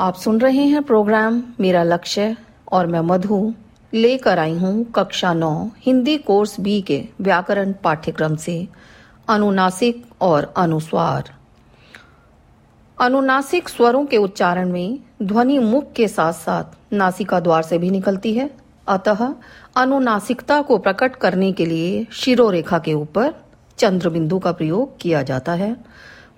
आप सुन रहे हैं प्रोग्राम मेरा लक्ष्य और मैं मधु लेकर आई हूँ कक्षा नौ हिंदी कोर्स बी के व्याकरण पाठ्यक्रम से अनुनासिक और अनुस्वार। अनुनासिक स्वरों के उच्चारण में ध्वनि मुख के साथ साथ नासिका द्वार से भी निकलती है। अतः अनुनासिकता को प्रकट करने के लिए शिरोरेखा के ऊपर चंद्र बिंदु का प्रयोग किया जाता है।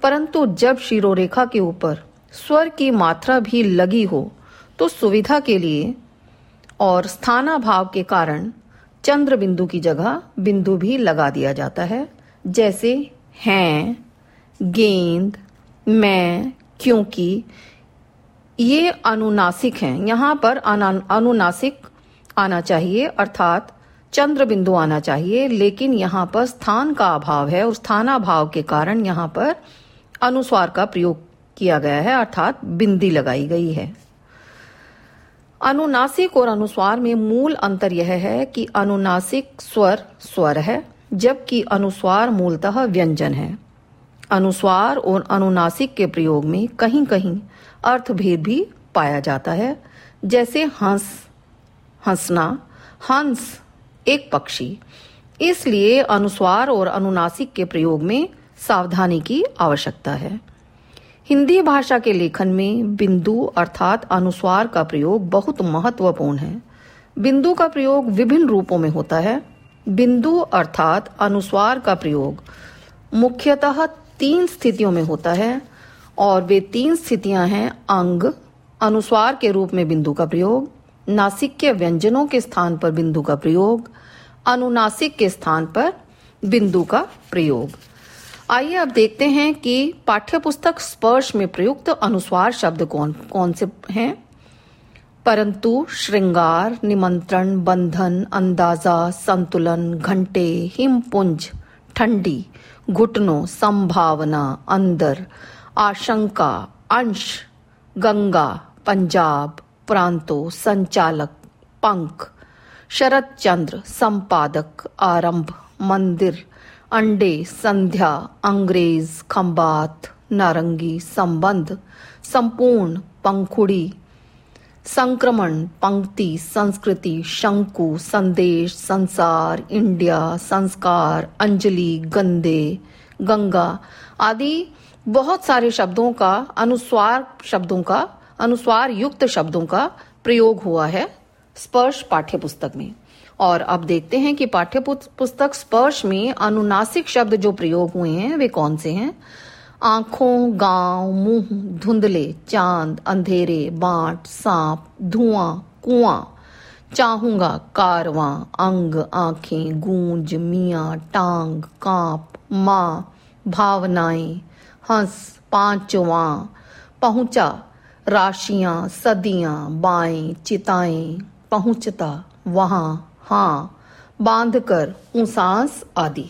परंतु जब शिरोरेखा के ऊपर स्वर की मात्रा भी लगी हो तो सुविधा के लिए और स्थानाभाव के कारण चंद्र बिंदु की जगह बिंदु भी लगा दिया जाता है। जैसे, हैं, गेंद, मैं, क्योंकि ये अनुनासिक हैं। यहाँ पर अनुनासिक आना चाहिए, अर्थात चंद्र बिंदु आना चाहिए, लेकिन यहाँ पर स्थान का अभाव है और स्थानाभाव के कारण यहाँ पर अनुस्वार का प्रयोग किया गया है, अर्थात बिंदी लगाई गई है। अनुनासिक और अनुस्वार में मूल अंतर यह है कि अनुनासिक स्वर स्वर है, जबकि अनुस्वार मूलतः व्यंजन है। अनुस्वार और अनुनासिक के प्रयोग में कहीं कहीं अर्थभेद भी पाया जाता है, जैसे हंस, हंसना, हंस, एक पक्षी। इसलिए अनुस्वार और अनुनासिक के प्रयोग में सावधानी की आवश्यकता है। हिंदी भाषा के लेखन में बिंदु अर्थात अनुस्वार का प्रयोग बहुत महत्वपूर्ण है। बिंदु का प्रयोग विभिन्न रूपों में होता है। बिंदु अर्थात अनुस्वार का प्रयोग मुख्यतः तीन स्थितियों में होता है और वे तीन स्थितियाँ हैं अंग, अनुस्वार के रूप में बिंदु का प्रयोग, नासिक के व्यंजनों के स्थान पर बिंदु का प्रयोग, अनुनासिक के स्थान पर बिंदु का प्रयोग। आइए अब देखते हैं कि पाठ्य पुस्तक स्पर्श में प्रयुक्त अनुस्वार शब्द कौन कौन से हैं? परंतु श्रृंगार, निमंत्रण, बंधन, अंदाज़ा, संतुलन, घंटे, हिमपुंज, ठंडी, घुटनों, संभावना, अंदर, आशंका, अंश, गंगा, पंजाब, प्रांतो, संचालक, पंख शरद चंद्र संपादक, आरंभ, मंदिर अंडे, संध्या, अंग्रेज़, खंबात, नारंगी, संबंध, संपूर्ण पंखुड़ी, संक्रमण, पंक्ति, संस्कृति, शंकु, संदेश, संसार, इंडिया, संस्कार, अंजलि, गंदे, गंगा आदि बहुत सारे शब्दों का अनुस्वार शब्दों का, अनुस्वार युक्त शब्दों का प्रयोग हुआ है स्पर्श पाठ्य पुस्तक में। और अब देखते हैं कि पाठ्य पुस्तक स्पर्श में अनुनासिक शब्द जो प्रयोग हुए हैं, वे कौन से हैं? आँखों, गाँव, मुँह, धुंधले, चाँद, अंधेरे, बांट, सांप, धुआँ, कुआँ, चाहूँगा, कारवां, अंग, आँखें, गूंज, मिया, टांग, काँप, माँ, भावनाएँ, हंस, पांचवा, पहुँचा, राशियाँ, सदियाँ, बाएँ, चिताएँ, पहुँचता, वहाँ। हाँ बांधकर उसांस आदि।